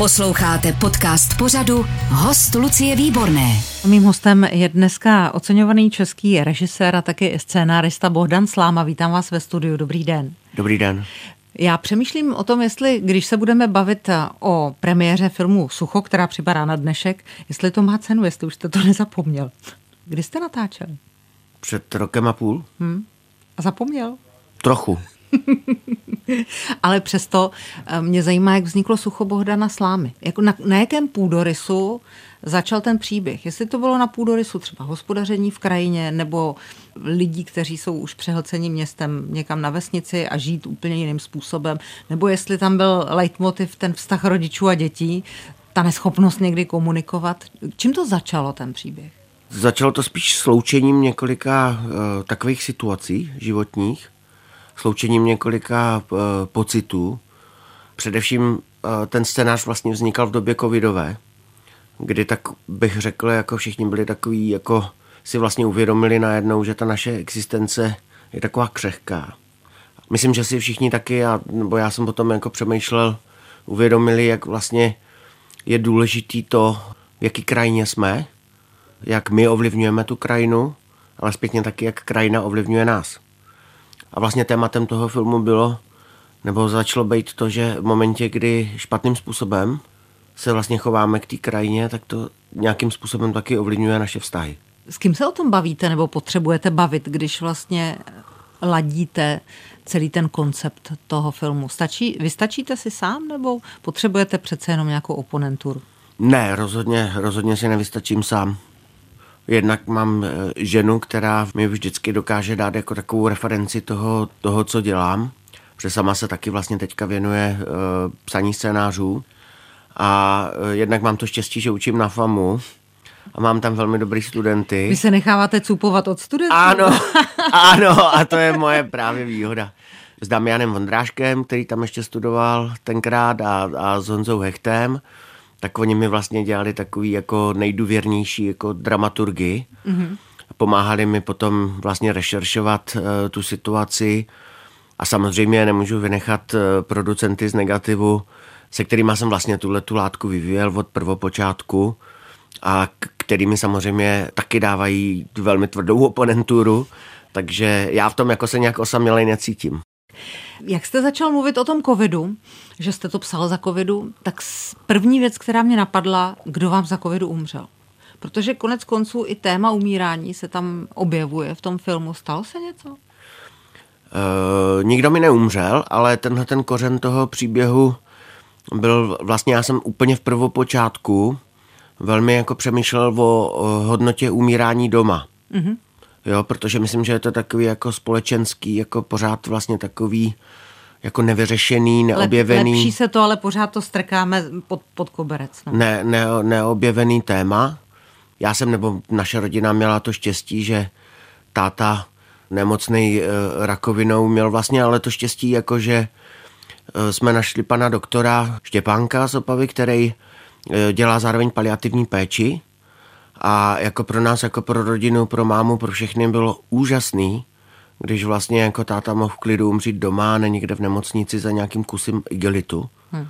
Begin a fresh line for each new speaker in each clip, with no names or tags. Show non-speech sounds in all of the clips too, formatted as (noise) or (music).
Posloucháte podcast pořadu Host Lucie Výborné.
Mým hostem je dneska oceňovaný český režisér a taky scénárista Bohdan Sláma. Vítám vás ve studiu. Dobrý den.
Dobrý den.
Já přemýšlím o tom, jestli, když se budeme bavit o premiéře filmu Sucho, která připadá na dnešek, jestli to má cenu, jestli už jste to nezapomněl. Kdy jste natáčel?
Před rokem a půl.
Hmm. A zapomněl?
Trochu. (laughs)
Ale přesto eh, mě zajímá, jak vzniklo sucho Bohdana Slámy. Jako na, na jakém půdorysu začal ten příběh? Jestli to bylo na půdorysu třeba hospodaření v krajině nebo lidí, kteří jsou už přehlceni městem někam na vesnici a žít úplně jiným způsobem, nebo jestli tam byl leitmotiv ten vztah rodičů a dětí, ta neschopnost někdy komunikovat. Čím to začalo ten příběh?
Začalo to spíš sloučením několika uh, takových situací životních, sloučením několika uh, pocitů. Především uh, ten scénář vlastně vznikal v době covidové, kdy tak bych řekl, jako všichni byli takový, jako si vlastně uvědomili najednou, že ta naše existence je taková křehká. Myslím, že si všichni taky, a, nebo já jsem potom jako přemýšlel, uvědomili, jak vlastně je důležitý to, v jaký krajině jsme, jak my ovlivňujeme tu krajinu, ale zpětně taky, jak krajina ovlivňuje nás. A vlastně tématem toho filmu bylo, nebo začalo být to, že v momentě, kdy špatným způsobem se vlastně chováme k té krajině, tak to nějakým způsobem taky ovlivňuje naše vztahy.
S kým se o tom bavíte nebo potřebujete bavit, když vlastně ladíte celý ten koncept toho filmu? Stačí, vystačíte si sám nebo potřebujete přece jenom nějakou oponenturu?
Ne, rozhodně, rozhodně si nevystačím sám. Jednak mám eh, ženu, která mi vždycky dokáže dát jako takovou referenci toho, toho co dělám, protože sama se taky vlastně teďka věnuje uh, psaní scénářů. A uh, jednak mám to štěstí, že učím na FAMu, a mám tam velmi dobrý studenty.
Vy se necháváte cupovat od studentů?
Ano, (laughs) ano, a to je moje právě výhoda. S Damianem Vondráškem, který tam ještě studoval tenkrát a, a s Honzou Hechtem tak oni mi vlastně dělali takový jako nejdůvěrnější jako dramaturgy. Mm-hmm. Pomáhali mi potom vlastně rešeršovat uh, tu situaci a samozřejmě nemůžu vynechat uh, producenty z negativu, se kterými jsem vlastně tuhle tu látku vyvíjel od prvopočátku a kterými samozřejmě taky dávají velmi tvrdou oponenturu, takže já v tom jako se nějak osamělej necítím.
Jak jste začal mluvit o tom covidu, že jste to psal za covidu, tak první věc, která mě napadla, kdo vám za covidu umřel. Protože konec konců i téma umírání se tam objevuje v tom filmu. Stalo se něco? Uh,
nikdo mi neumřel, ale tenhle ten kořen toho příběhu byl vlastně, já jsem úplně v prvopočátku velmi jako přemýšlel o, o hodnotě umírání doma. Mm-hmm. Jo, protože myslím, že je to takový jako společenský, jako pořád vlastně takový jako nevyřešený, neobjevený.
Lepší se to, ale pořád to strkáme pod, pod koberec.
No. Ne, ne, neobjevený téma. Já jsem, nebo naše rodina měla to štěstí, že táta nemocný e, rakovinou měl vlastně ale to štěstí, jako že e, jsme našli pana doktora Štěpánka z Opavy, který e, dělá zároveň paliativní péči a jako pro nás, jako pro rodinu, pro mámu, pro všechny bylo úžasný, když vlastně jako táta mohl v klidu umřít doma, ne někde v nemocnici za nějakým kusem igelitu. Hmm.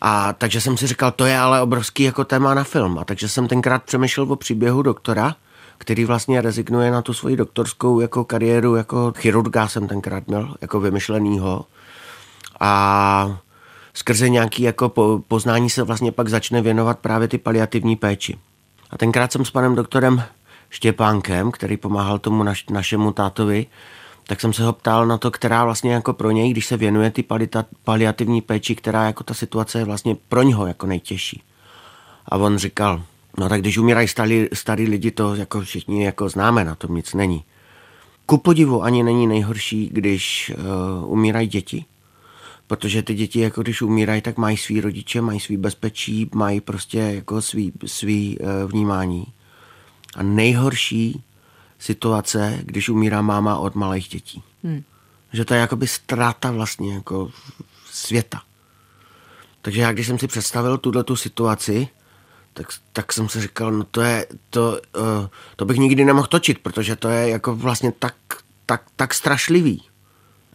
A takže jsem si říkal, to je ale obrovský jako téma na film. A takže jsem tenkrát přemýšlel o příběhu doktora, který vlastně rezignuje na tu svoji doktorskou jako kariéru, jako chirurga jsem tenkrát měl, jako vymyšlenýho. A skrze nějaký jako poznání se vlastně pak začne věnovat právě ty paliativní péči. A tenkrát jsem s panem doktorem Štěpánkem, který pomáhal tomu naš, našemu tátovi, tak jsem se ho ptal na to, která vlastně jako pro něj, když se věnuje ty paliativní péči, která jako ta situace je vlastně pro něho jako nejtěžší. A on říkal, no tak když umírají starý, starý lidi, to jako všichni jako známe, na tom nic není. Ku podivu ani není nejhorší, když uh, umírají děti, protože ty děti, jako když umírají, tak mají svý rodiče, mají svý bezpečí, mají prostě jako svý, svý uh, vnímání. A nejhorší situace, když umírá máma od malých dětí. Hmm. Že to je jakoby ztráta vlastně jako světa. Takže já, když jsem si představil tuhle tu situaci, tak, tak jsem si říkal, no to je, to, uh, to bych nikdy nemohl točit, protože to je jako vlastně tak, tak, tak strašlivý.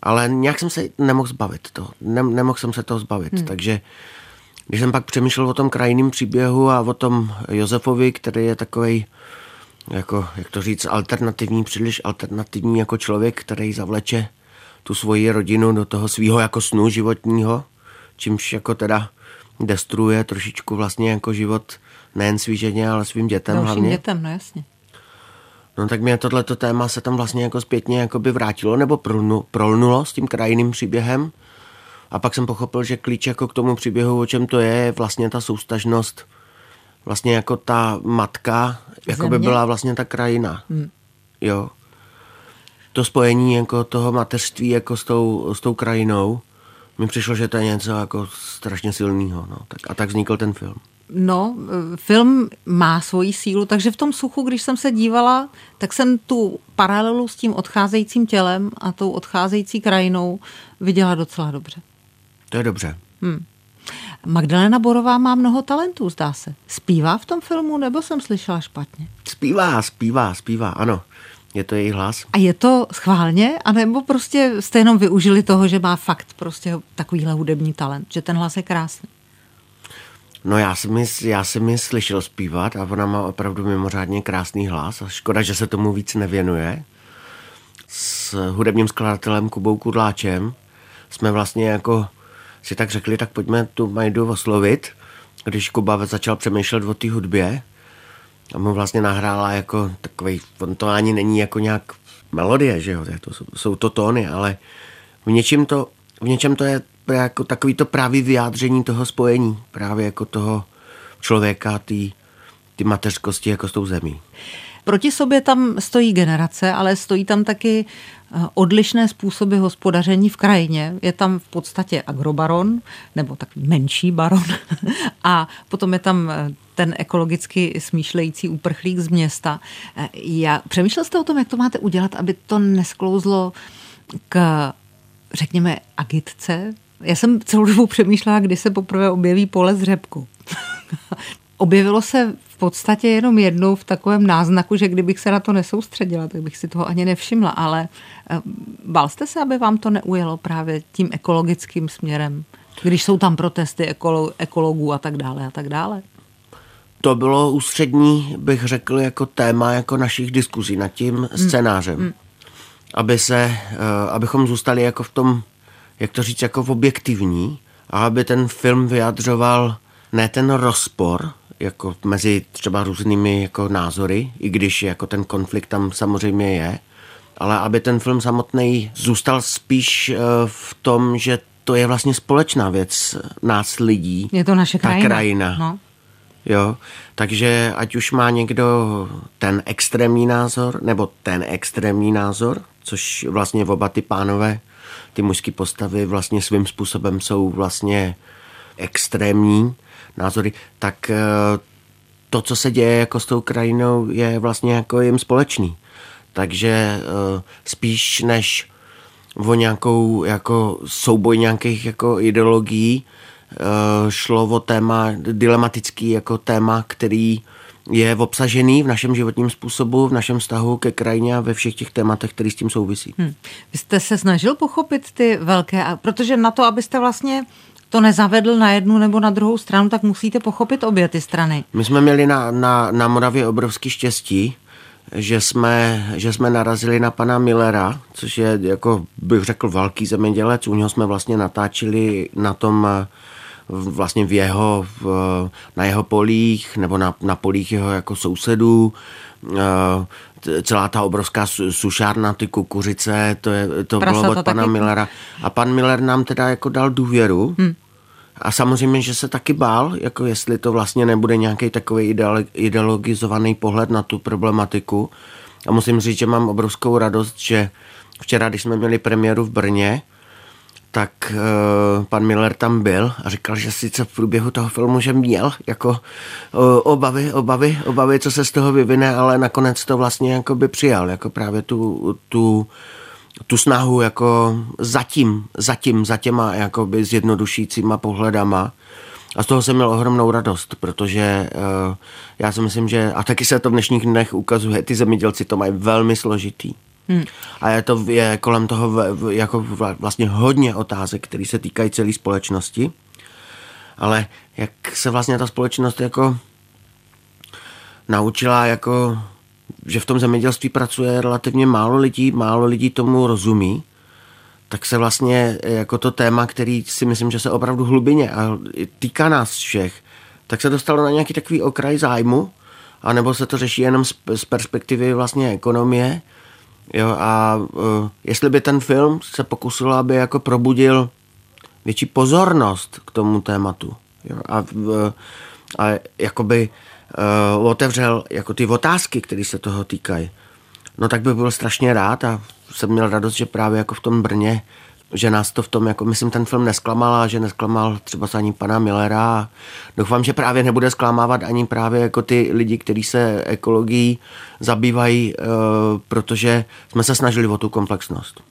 Ale nějak jsem se nemohl zbavit to. Nem, nemohl jsem se toho zbavit. Hmm. Takže když jsem pak přemýšlel o tom krajiném příběhu a o tom Josefovi, který je takový jako, jak to říct, alternativní, příliš alternativní jako člověk, který zavleče tu svoji rodinu do toho svého jako snu životního, čímž jako teda destruuje trošičku vlastně jako život nejen svý ženě, ale svým dětem
Dalším
hlavně.
dětem, no jasně.
No tak mě tohleto téma se tam vlastně jako zpětně jako by vrátilo nebo prolnu, prolnulo s tím krajinným příběhem. A pak jsem pochopil, že klíč jako k tomu příběhu, o čem to je, je vlastně ta soustažnost, vlastně jako ta matka, jako by byla vlastně ta krajina. Hmm. Jo. To spojení jako toho mateřství jako s tou, s tou krajinou, mi přišlo, že to je něco jako strašně silného. No. Tak, a tak vznikl ten film.
No, film má svoji sílu, takže v tom suchu, když jsem se dívala, tak jsem tu paralelu s tím odcházejícím tělem a tou odcházející krajinou viděla docela dobře.
To je dobře.
Magdalena Borová má mnoho talentů, zdá se. Zpívá v tom filmu, nebo jsem slyšela špatně?
Zpívá, zpívá, zpívá, ano. Je to její hlas.
A je to schválně, anebo prostě jste jenom využili toho, že má fakt prostě takovýhle hudební talent, že ten hlas je krásný?
No já jsem, ji, já jsem ji slyšel zpívat a ona má opravdu mimořádně krásný hlas a škoda, že se tomu víc nevěnuje. S hudebním skladatelem Kubou Kudláčem jsme vlastně jako si tak řekli, tak pojďme tu Majdu oslovit, když Kuba začal přemýšlet o té hudbě a mu vlastně nahrála jako takový, on to ani není jako nějak melodie, že jo, to jsou, to tóny, ale v něčem to, v něčem to je jako takový to právě vyjádření toho spojení, právě jako toho člověka, ty ty mateřskosti jako s tou zemí.
Proti sobě tam stojí generace, ale stojí tam taky eh, odlišné způsoby hospodaření v krajině. Je tam v podstatě agrobaron, nebo tak menší baron, (laughs) a potom je tam eh, ten ekologicky smýšlející uprchlík z města. Eh, Já, přemýšlel jste o tom, jak to máte udělat, aby to nesklouzlo k, řekněme, agitce? Já jsem celou dobu přemýšlela, kdy se poprvé objeví pole s řepkou. (laughs) Objevilo se v podstatě jenom jednou v takovém náznaku, že kdybych se na to nesoustředila, tak bych si toho ani nevšimla, ale eh, bál jste se, aby vám to neujelo právě tím ekologickým směrem, když jsou tam protesty ekolo, ekologů a tak dále a tak dále?
To bylo ústřední, bych řekl, jako téma jako našich diskuzí nad tím scénářem. Hmm. Aby se, eh, abychom zůstali jako v tom, jak to říct, jako v objektivní a aby ten film vyjadřoval ne ten rozpor, jako mezi třeba různými jako názory, i když jako ten konflikt tam samozřejmě je, ale aby ten film samotný zůstal spíš eh, v tom, že to je vlastně společná věc nás lidí.
Je to naše
ta
krajina.
krajina.
No.
Jo, takže ať už má někdo ten extrémní názor, nebo ten extrémní názor, což vlastně oba ty pánové, ty mužské postavy vlastně svým způsobem jsou vlastně extrémní názory, tak eh, to, co se děje jako s tou krajinou, je vlastně jako jim společný. Takže eh, spíš než o nějakou jako souboj nějakých jako ideologií, eh, šlo o téma, dilematický jako téma, který je obsažený v našem životním způsobu, v našem vztahu ke krajině a ve všech těch tématech, které s tím souvisí.
Hm. Vy jste se snažil pochopit ty velké, protože na to, abyste vlastně to nezavedl na jednu nebo na druhou stranu, tak musíte pochopit obě ty strany.
My jsme měli na, na, na Moravě obrovský štěstí, že jsme, že jsme narazili na pana Millera, což je, jako bych řekl, velký zemědělec. U něho jsme vlastně natáčeli na tom vlastně v jeho, v, na jeho polích nebo na, na polích jeho jako sousedů. Eh, Celá ta obrovská su- sušárna, ty kukuřice, to, je, to
Prasata
bylo od pana
taky?
Millera. A pan Miller nám teda jako dal důvěru. Hmm. A samozřejmě, že se taky bál, jako jestli to vlastně nebude nějaký takový ideolo- ideologizovaný pohled na tu problematiku. A musím říct, že mám obrovskou radost, že včera, když jsme měli premiéru v Brně, tak uh, pan Miller tam byl a říkal, že sice v průběhu toho filmu, že měl jako uh, obavy, obavy, obavy, co se z toho vyvine, ale nakonec to vlastně jako by přijal, jako právě tu, tu, tu snahu jako zatím, zatím, za těma jakoby zjednodušícíma pohledama. A z toho jsem měl ohromnou radost, protože uh, já si myslím, že, a taky se to v dnešních dnech ukazuje, ty zemědělci to mají velmi složitý. Hmm. A je to je kolem toho jako vla- vlastně hodně otázek, které se týkají celé společnosti. ale jak se vlastně ta společnost jako naučila jako že v tom zemědělství pracuje relativně málo lidí, málo lidí tomu rozumí, tak se vlastně jako to téma, který si myslím, že se opravdu hlubině a týká nás všech, tak se dostalo na nějaký takový okraj zájmu, anebo se to řeší jenom z perspektivy vlastně ekonomie. Jo, a uh, jestli by ten film se pokusil, aby jako probudil větší pozornost k tomu tématu jo, a, uh, a jakoby uh, otevřel jako ty otázky, které se toho týkají, no tak by byl strašně rád a jsem měl radost, že právě jako v tom Brně, že nás to v tom, jako myslím, ten film nesklamal a že nesklamal třeba ani pana Millera. Doufám, že právě nebude zklamávat ani právě jako ty lidi, kteří se ekologií zabývají, uh, protože jsme se snažili o tu komplexnost.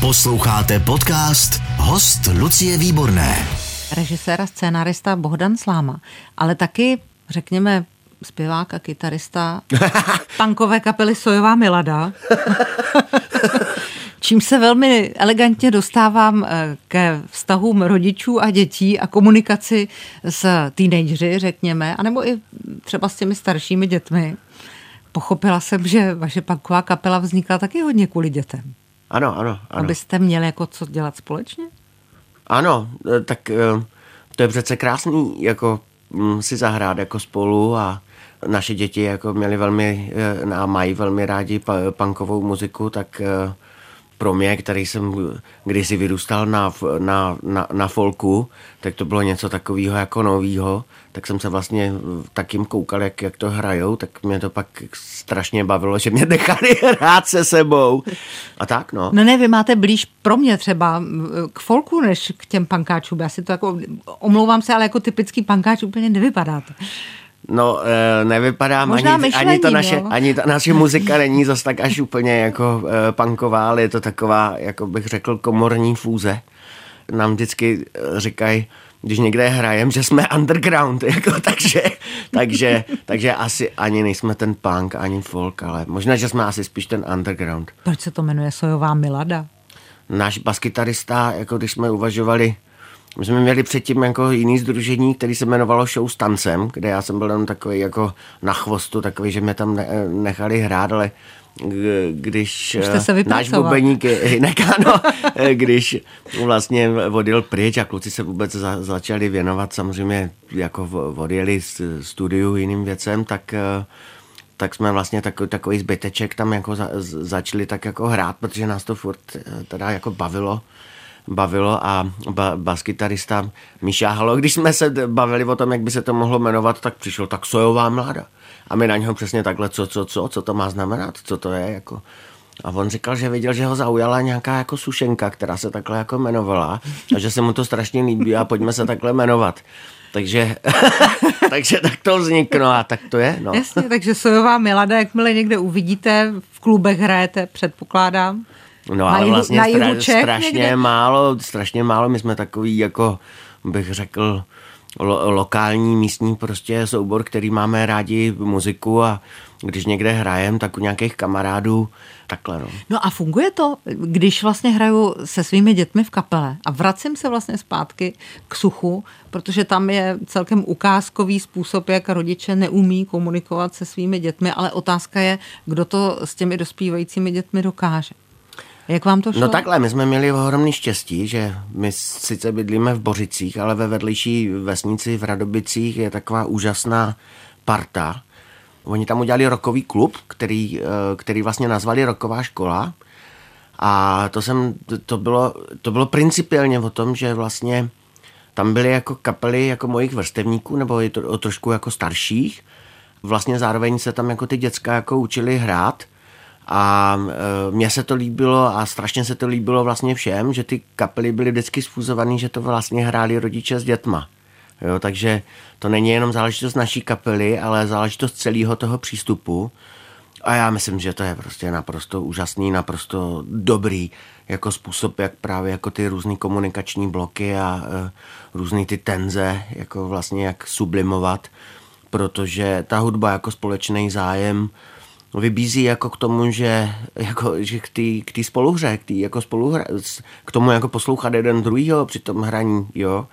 Posloucháte podcast Host Lucie Výborné.
Režisér a scénárista Bohdan Sláma, ale taky, řekněme, zpěvák a kytarista (laughs) punkové kapely Sojová Milada. (laughs) Čím se velmi elegantně dostávám eh, ke vztahům rodičů a dětí a komunikaci s teenagery, řekněme, anebo i třeba s těmi staršími dětmi. Pochopila jsem, že vaše punková kapela vznikla taky hodně kvůli dětem.
Ano, ano, ano.
Abyste měli jako co dělat společně?
Ano, eh, tak eh, to je přece krásný, jako mm, si zahrát jako spolu a naše děti jako měli velmi a mají velmi rádi punkovou muziku, tak pro mě, který jsem kdysi vyrůstal na, na, na, na folku, tak to bylo něco takového jako novýho, tak jsem se vlastně tak jim koukal, jak, jak to hrajou, tak mě to pak strašně bavilo, že mě (laughs) nechali hrát se sebou. A tak, no.
No ne, vy máte blíž pro mě třeba k folku, než k těm pankáčům. Já si to jako, omlouvám se, ale jako typický pankáč úplně nevypadáte.
No, e, nevypadá Možná ani, ani, to naše, jo. ani ta naše (laughs) muzika není zas tak až úplně jako e, punková, ale je to taková, jako bych řekl, komorní fůze. Nám vždycky e, říkají, když někde hrajem, že jsme underground, (laughs) jako, takže, takže, takže asi ani nejsme ten punk, ani folk, ale možná, že jsme asi spíš ten underground.
Proč se to jmenuje Sojová Milada?
Náš baskytarista, jako když jsme uvažovali, my jsme měli předtím jako jiný združení, který se jmenovalo Show s tancem, kde já jsem byl jenom takový jako na chvostu, takový, že mě tam nechali hrát, ale když
se
náš bubeník (laughs) jinak ano, když vlastně odjel pryč a kluci se vůbec za, začali věnovat samozřejmě jako odjeli z studiu jiným věcem, tak tak jsme vlastně takový, takový zbyteček tam jako za, začali tak jako hrát, protože nás to furt teda jako bavilo bavilo a ba, baskytarista Míša Halo, když jsme se bavili o tom, jak by se to mohlo jmenovat, tak přišel tak sojová mláda. A my na něho přesně takhle, co, co, co, co to má znamenat, co to je, jako. A on říkal, že viděl, že ho zaujala nějaká jako sušenka, která se takhle jako jmenovala a že se mu to strašně líbí a pojďme se takhle jmenovat. Takže, (laughs) takže tak to vzniklo a tak to je. No.
Jasně, takže sojová milada, jakmile někde uvidíte, v klubech hrajete, předpokládám.
No ale vlastně na stra, Čech strašně někde? málo, strašně málo, my jsme takový jako bych řekl lo, lokální místní prostě soubor, který máme rádi muziku a když někde hrajem, tak u nějakých kamarádů takhle. No.
no a funguje to, když vlastně hraju se svými dětmi v kapele a vracím se vlastně zpátky k suchu, protože tam je celkem ukázkový způsob, jak rodiče neumí komunikovat se svými dětmi, ale otázka je, kdo to s těmi dospívajícími dětmi dokáže. Jak vám to šlo?
No takhle, my jsme měli ohromný štěstí, že my sice bydlíme v Bořicích, ale ve vedlejší vesnici v Radobicích je taková úžasná parta. Oni tam udělali rokový klub, který, eh, který vlastně nazvali Roková škola. A to, jsem, to, bylo, to bylo principiálně o tom, že vlastně tam byly jako kapely jako mojich vrstevníků, nebo je to o trošku jako starších. Vlastně zároveň se tam jako ty děcka jako učili hrát a e, mně se to líbilo a strašně se to líbilo vlastně všem, že ty kapely byly vždycky sfúzovaný, že to vlastně hráli rodiče s dětma. Jo, takže to není jenom záležitost naší kapely, ale záležitost celého toho přístupu. A já myslím, že to je prostě naprosto úžasný, naprosto dobrý jako způsob, jak právě jako ty různé komunikační bloky a e, různé ty tenze, jako vlastně jak sublimovat, protože ta hudba jako společný zájem vybízí jako k tomu, že, jako, že k té k spoluhře, k, tý, jako spoluhra, k tomu jako poslouchat jeden druhýho při tom hraní, jo,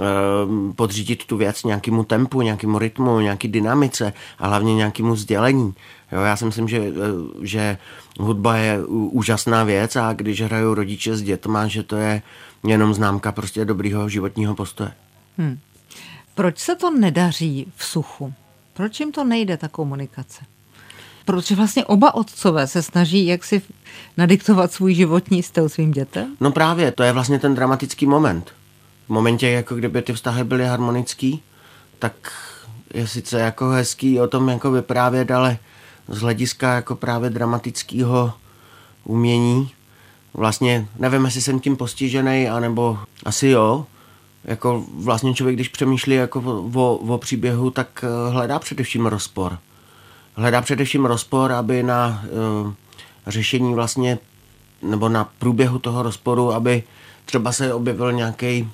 ehm, podřídit tu věc nějakému tempu, nějakému rytmu, nějaký dynamice a hlavně nějakému sdělení. Jo, já si myslím, že, eh, že hudba je úžasná věc a když hrajou rodiče s dětma, že to je jenom známka prostě dobrýho životního postoje. Hmm.
Proč se to nedaří v suchu? Proč jim to nejde, ta komunikace? Protože vlastně oba otcové se snaží jak si nadiktovat svůj životní styl svým dětem?
No právě, to je vlastně ten dramatický moment. V momentě, jako kdyby ty vztahy byly harmonický, tak je sice jako hezký o tom jako vyprávět, ale z hlediska jako právě dramatického umění, vlastně nevím, jestli jsem tím postižený, anebo asi jo, jako vlastně člověk, když přemýšlí jako o, o příběhu, tak eh, hledá především rozpor. Hledá především rozpor, aby na uh, řešení vlastně, nebo na průběhu toho rozporu, aby třeba se objevil nějaký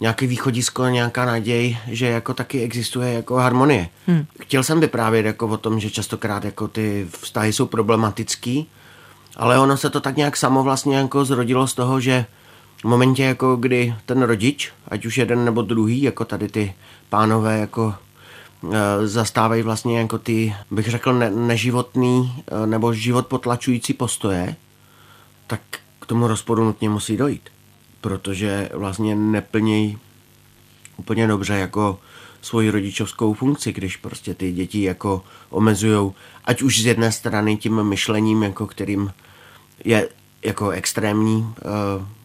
nějaký východisko, nějaká naděj, že jako taky existuje jako harmonie. Hmm. Chtěl jsem vyprávět jako o tom, že častokrát jako ty vztahy jsou problematický, ale ono se to tak nějak samo vlastně jako zrodilo z toho, že v momentě, jako kdy ten rodič, ať už jeden nebo druhý, jako tady ty pánové, jako zastávají vlastně jako ty, bych řekl, ne, neživotný e, nebo život potlačující postoje, tak k tomu rozporu nutně musí dojít. Protože vlastně neplnějí úplně dobře jako svoji rodičovskou funkci, když prostě ty děti jako omezujou, ať už z jedné strany tím myšlením, jako kterým je jako extrémní e,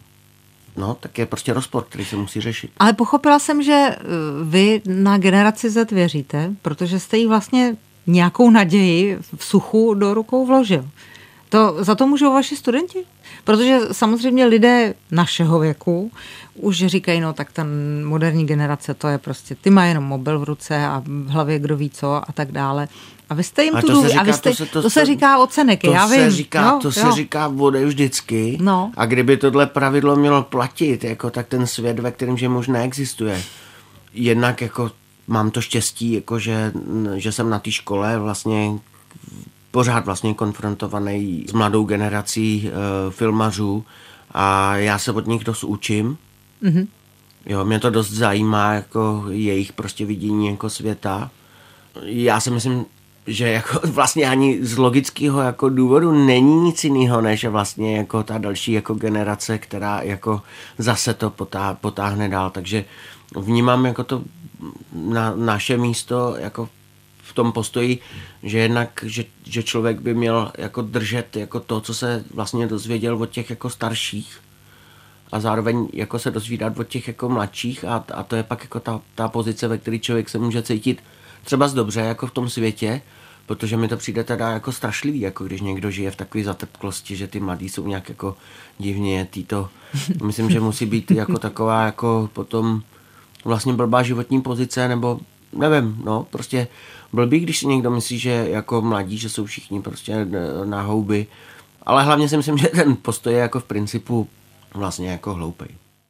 no, tak je prostě rozpor, který se musí řešit.
Ale pochopila jsem, že eh, vy na generaci Z věříte, protože jste jí vlastně nějakou naději v suchu do rukou vložil. To, za to můžou vaši studenti? Protože samozřejmě lidé našeho věku už říkají, no tak ten moderní generace, to je prostě, ty má jenom mobil v ruce a v hlavě kdo ví co a tak dále. A vy jste jim tu důvěru. A vy jste, to, se, to, to se říká o ceneky,
to
já
se
vím.
Říká, no, to jo. se říká vode vždycky. No. A kdyby tohle pravidlo mělo platit, jako tak ten svět, ve kterém že možná existuje. Jednak jako mám to štěstí, jako že, že jsem na té škole vlastně pořád vlastně konfrontovaný s mladou generací uh, filmařů a já se od nich dost učím. Mm-hmm. Jo, mě to dost zajímá, jako jejich prostě vidění jako světa. Já si myslím, že jako (laughs) vlastně ani z logického jako důvodu není nic jiného, než vlastně jako ta další jako generace, která jako zase to potá, potáhne dál. Takže vnímám jako to na naše místo jako v tom postoji, že jednak, že, že člověk by měl jako držet jako to, co se vlastně dozvěděl od těch jako starších a zároveň jako se dozvídat od těch jako mladších a, a to je pak jako ta, ta pozice, ve které člověk se může cítit třeba z dobře jako v tom světě, protože mi to přijde teda jako strašlivý, jako když někdo žije v takové zatepklosti, že ty mladí jsou nějak jako divně týto. Myslím, že musí být jako taková jako potom vlastně blbá životní pozice, nebo nevím, no, prostě blbý, když si někdo myslí, že jako mladí, že jsou všichni prostě na houby, ale hlavně si myslím, (laughs) že ten postoj je jako v principu vlastně jako hloupej.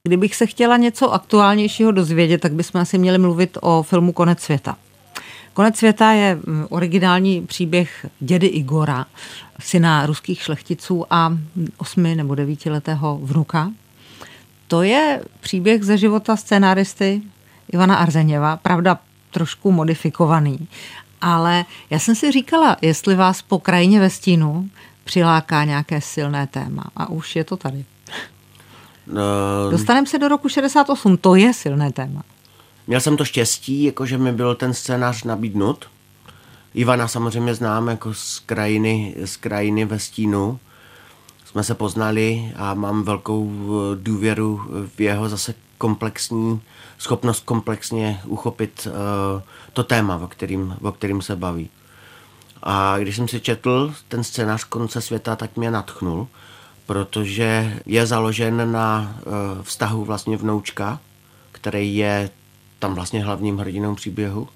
Kdybych se chtěla něco aktuálnějšího dozvědět, tak bychom asi měli mluvit o filmu Konec světa. Konec světa je mm, originální příběh dědy Igora, syna ruských šlechticů a osmi nebo devítiletého vnuka. To je příběh ze života scénáristy Ivana Arzeněva, pravda trošku modifikovaný. Ale já jsem si říkala, jestli vás po krajině ve stínu přiláká nějaké silné téma. A už je to tady. No, Dostaneme se do roku 68, to je silné téma.
Měl jsem to štěstí, jakože mi byl ten scénář nabídnut. Ivana samozřejmě znám jako z krajiny, z krajiny ve stínu. Jsme se poznali a mám velkou eh, důvěru v jeho zase komplexní schopnost komplexně uchopit uh, to téma, o kterým, o kterým se baví. A když jsem si četl ten scénář konce světa, tak mě natchnul, protože je založen na uh, vztahu vlastně vnoučka, který je tam vlastně hlavním hrdinou příběhu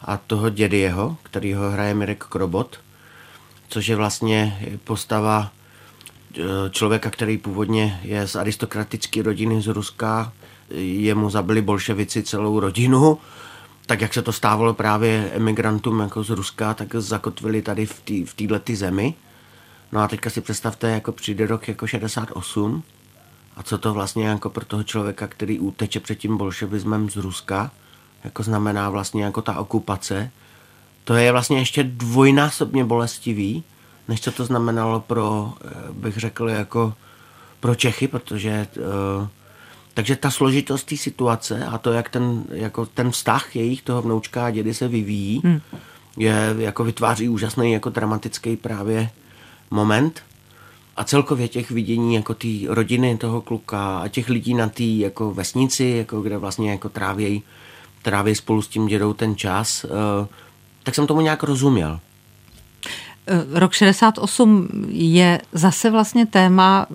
a toho dědy jeho, který ho hraje Mirek Krobot, což je vlastně postava eh, člověka, který původně je z aristokratické rodiny z Ruska, jemu zabili bolševici celou rodinu tak jak se to stávalo právě emigrantům jako z Ruska, tak zakotvili tady v této v zemi. No a teďka si představte, jako přijde rok jako 68 a co to vlastně jako pro toho člověka, který uteče před tím bolševismem z Ruska, jako znamená vlastně jako ta okupace, to je vlastně ještě dvojnásobně bolestivý, než co to znamenalo pro, eh, bych řekl, jako pro Čechy, protože uh, takže ta složitost té situace a to, jak ten, jako ten vztah jejich toho vnoučka a dědy se vyvíjí, hmm. je, jako vytváří úžasný jako dramatický právě moment. A celkově těch vidění jako té rodiny toho kluka a těch lidí na té jako vesnici, jako kde vlastně jako trávějí tráví spolu s tím dědou ten čas, uh, tak jsem tomu nějak rozuměl.
Eh, rok 68 je zase vlastně téma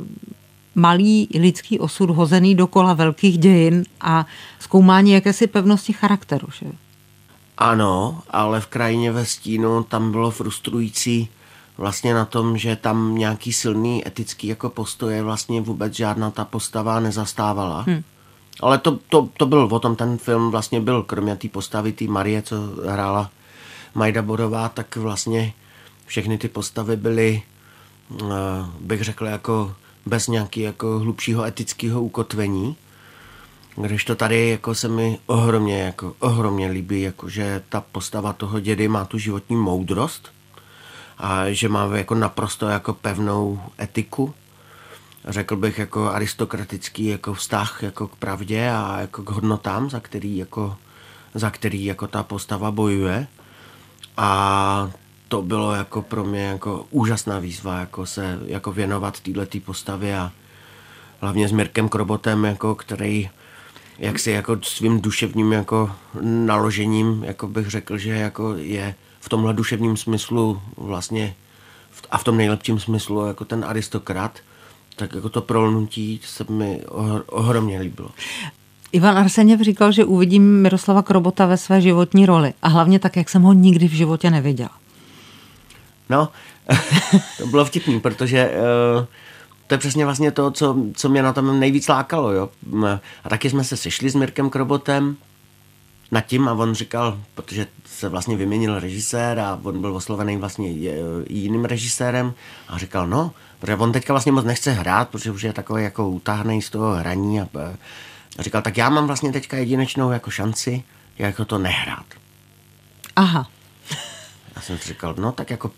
malý lidský osud hozený do kola velkých dějin a zkoumání jakési pevnosti charakteru. Že?
Ano, ale v krajině ve stínu tam bylo frustrující vlastně na tom, že tam nějaký silný etický jako postoje vlastně vůbec žádná ta postava nezastávala. Hmm. Ale to, to, to byl o tom, ten film vlastně byl, kromě té postavy, té Marie, co hrála Majda Borová, tak vlastně všechny ty postavy byly, eh, bych řekl, jako bez nějakého jako hlubšího etického ukotvení. Když to tady jako se mi ohromně, jako ohromně líbí, jako že ta postava toho dědy má tu životní moudrost a že má jako naprosto jako pevnou etiku. Řekl bych jako aristokratický jako vztah jako k pravdě a jako k hodnotám, za který jako, za který jako ta postava bojuje. A to bylo jako pro mě jako úžasná výzva, jako se jako věnovat této postavě a hlavně s Mirkem Krobotem, jako který jak si jako svým duševním jako naložením, jako bych řekl, že jako je v tomhle duševním smyslu vlastně a v tom nejlepším smyslu jako ten aristokrat, tak jako to prolnutí se mi ohromně líbilo.
Ivan Arseněv říkal, že uvidím Miroslava Krobota ve své životní roli a hlavně tak, jak jsem ho nikdy v životě neviděla.
No, (laughs) to bylo vtipný, protože uh, to je přesně vlastně to, co, co mě na tom nejvíc lákalo. Jo? A taky jsme se sešli s Mirkem Krobotem nad tím a on říkal, protože se vlastně vyměnil režisér a on byl oslovený vlastně jiným režisérem a říkal, no, protože on teďka vlastně moc nechce hrát, protože už je takový jako utáhnej z toho hraní a, a říkal, tak já mám vlastně teďka jedinečnou jako šanci, jako to nehrát.
Aha.
Já jsem říkal, no tak jako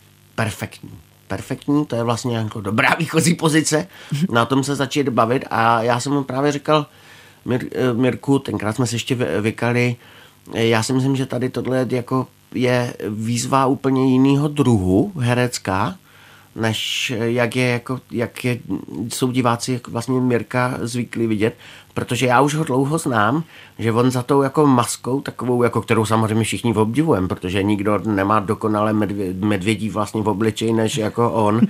perfektní. Perfektní, to je vlastně jako dobrá (laughs) výchozí pozice, na tom se začít bavit. A já jsem mu právě říkal, Mir, eh, Mirku, tenkrát jsme se ještě vykali, eh, já si myslím, že tady tohle jako je výzva úplně jiného druhu herecká, než jak, je, jako, jak je, jsou diváci vlastně Mirka zvyklí vidět, protože já už ho dlouho znám, že on za tou jako maskou, takovou, jako kterou samozřejmě všichni obdivujeme, protože nikdo nemá dokonale medvě, medvědí vlastně v obličeji než jako on.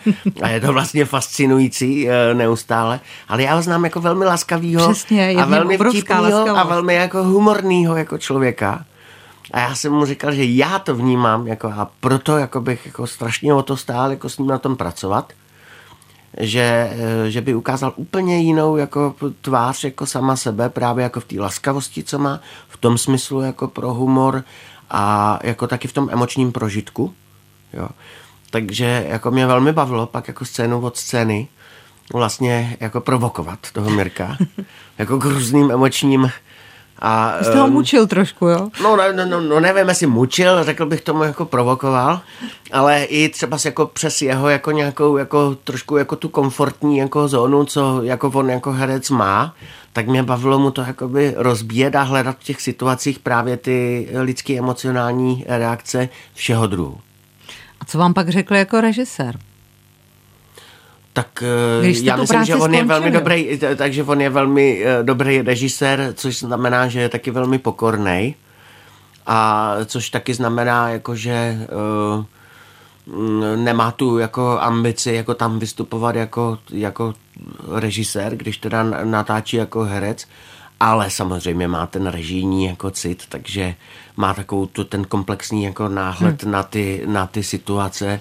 A je to vlastně fascinující eh, neustále, ale já ho znám jako velmi laskavýho
Přesně,
a velmi vtipnýho a velmi jako humornýho jako člověka. A já jsem mu říkal, že já to vnímám jako a proto jako bych jako strašně o to stál jako s ním na tom pracovat, že, že by ukázal úplně jinou jako tvář jako sama sebe, právě jako v té laskavosti, co má, v tom smyslu jako pro humor a jako taky v tom emočním prožitku. Jo. Takže jako mě velmi bavilo pak jako scénu od scény vlastně jako provokovat toho Mirka (laughs) jako k různým emočním
a, Jste ho mučil trošku, jo?
No, no, no, no, nevím, jestli mučil, řekl bych tomu jako provokoval, ale i třeba jako přes jeho jako nějakou jako trošku jako tu komfortní jako zónu, co jako on jako herec má, tak mě bavilo mu to jakoby rozbíjet a hledat v těch situacích právě ty lidské emocionální reakce všeho druhu.
A co vám pak řekl jako režisér?
Tak eh, já myslím, že on je velmi dobrý, takže on je velmi uh, dobrý režisér, což znamená, že je taky velmi pokorný. A což taky znamená, jako, že uh, nemá tu jako ambici jako tam vystupovat jako, jako režisér, když teda natáčí jako herec, ale samozřejmě má ten režijní jako cit, takže má takovou tu, ten komplexní jako náhled hmm. na, ty, na ty situace,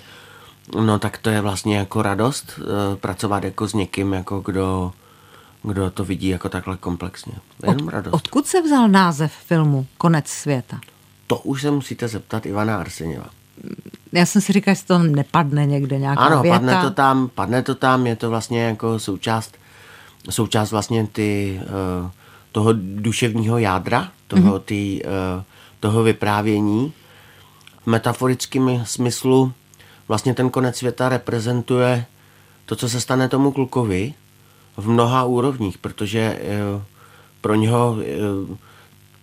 No tak to je vlastně jako radost uh, pracovat jako s někým, jako kdo, kdo to vidí jako takhle komplexně. Jenom Od, radost.
Odkud se vzal název filmu Konec světa?
to už se musíte zeptat Ivana Arseněva.
Já jsem si říkal, že to nepadne někde nějaká
Ano,
věta.
padne to tam, padne to tam, je to vlastně jako součást, součást vlastně ty, uh, toho duševního jádra, toho, mm-hmm. ty, uh, toho vyprávění. V metaforickém smyslu vlastně ten konec světa reprezentuje to, co se stane tomu klukovi v mnoha úrovních, protože uh, pro něho uh,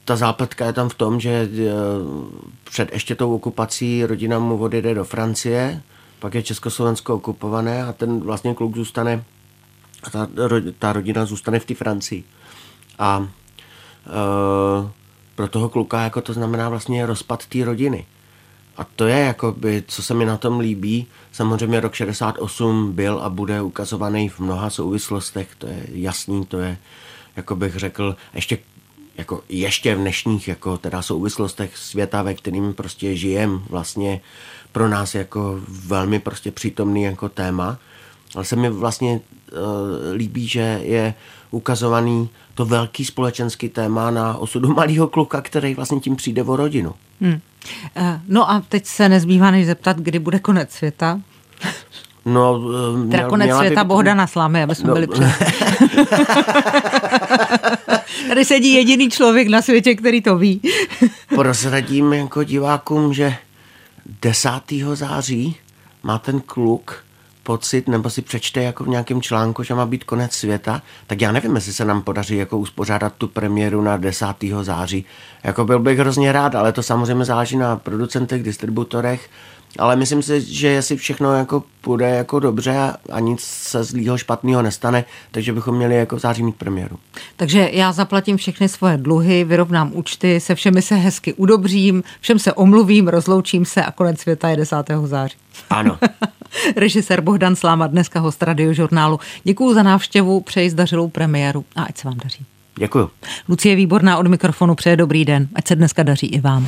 ta zápletka je tam v tom, že před ještě tou okupací rodina mu odjede do Francie, pak je Československo okupované a ten vlastně kluk zůstane, ta, ta rodina zůstane v té Francii. A e, pro toho kluka jako to znamená vlastně rozpad té rodiny. A to je, jakoby, co se mi na tom líbí. Samozřejmě rok 68 byl a bude ukazovaný v mnoha souvislostech, to je jasný, to je, jako bych řekl, ještě jako ještě v dnešních jako teda souvislostech světa, ve kterým prostě žijem, vlastně pro nás jako velmi prostě přítomný jako téma. Ale se mi vlastně uh, líbí, že je ukazovaný to velký společenský téma na osudu malého kluka, který vlastně tím přijde o rodinu. Hmm.
No a teď se nezbývá než zeptat, kdy bude konec světa.
No,
teda měl, konec světa by... Bohdana Slámy, aby jsme no. byli před. (laughs) Tady sedí jediný člověk na světě, který to ví.
Prozradím jako divákům, že 10. září má ten kluk pocit, nebo si přečte jako v nějakém článku, že má být konec světa, tak já nevím, jestli se nám podaří jako uspořádat tu premiéru na 10. září. Jako byl bych hrozně rád, ale to samozřejmě záleží na producentech, distributorech, ale myslím si, že jestli všechno jako půjde jako dobře a nic se zlýho špatného nestane, takže bychom měli jako v září mít premiéru.
Takže já zaplatím všechny svoje dluhy, vyrovnám účty, se všemi se hezky udobřím, všem se omluvím, rozloučím se a konec světa je 10. září.
Ano. (laughs)
Režisér Bohdan Sláma, dneska host radiožurnálu. Děkuji za návštěvu, přeji zdařilou premiéru a ať se vám daří.
Děkuji.
Lucie Výborná od mikrofonu přeje dobrý den, ať se dneska daří i vám.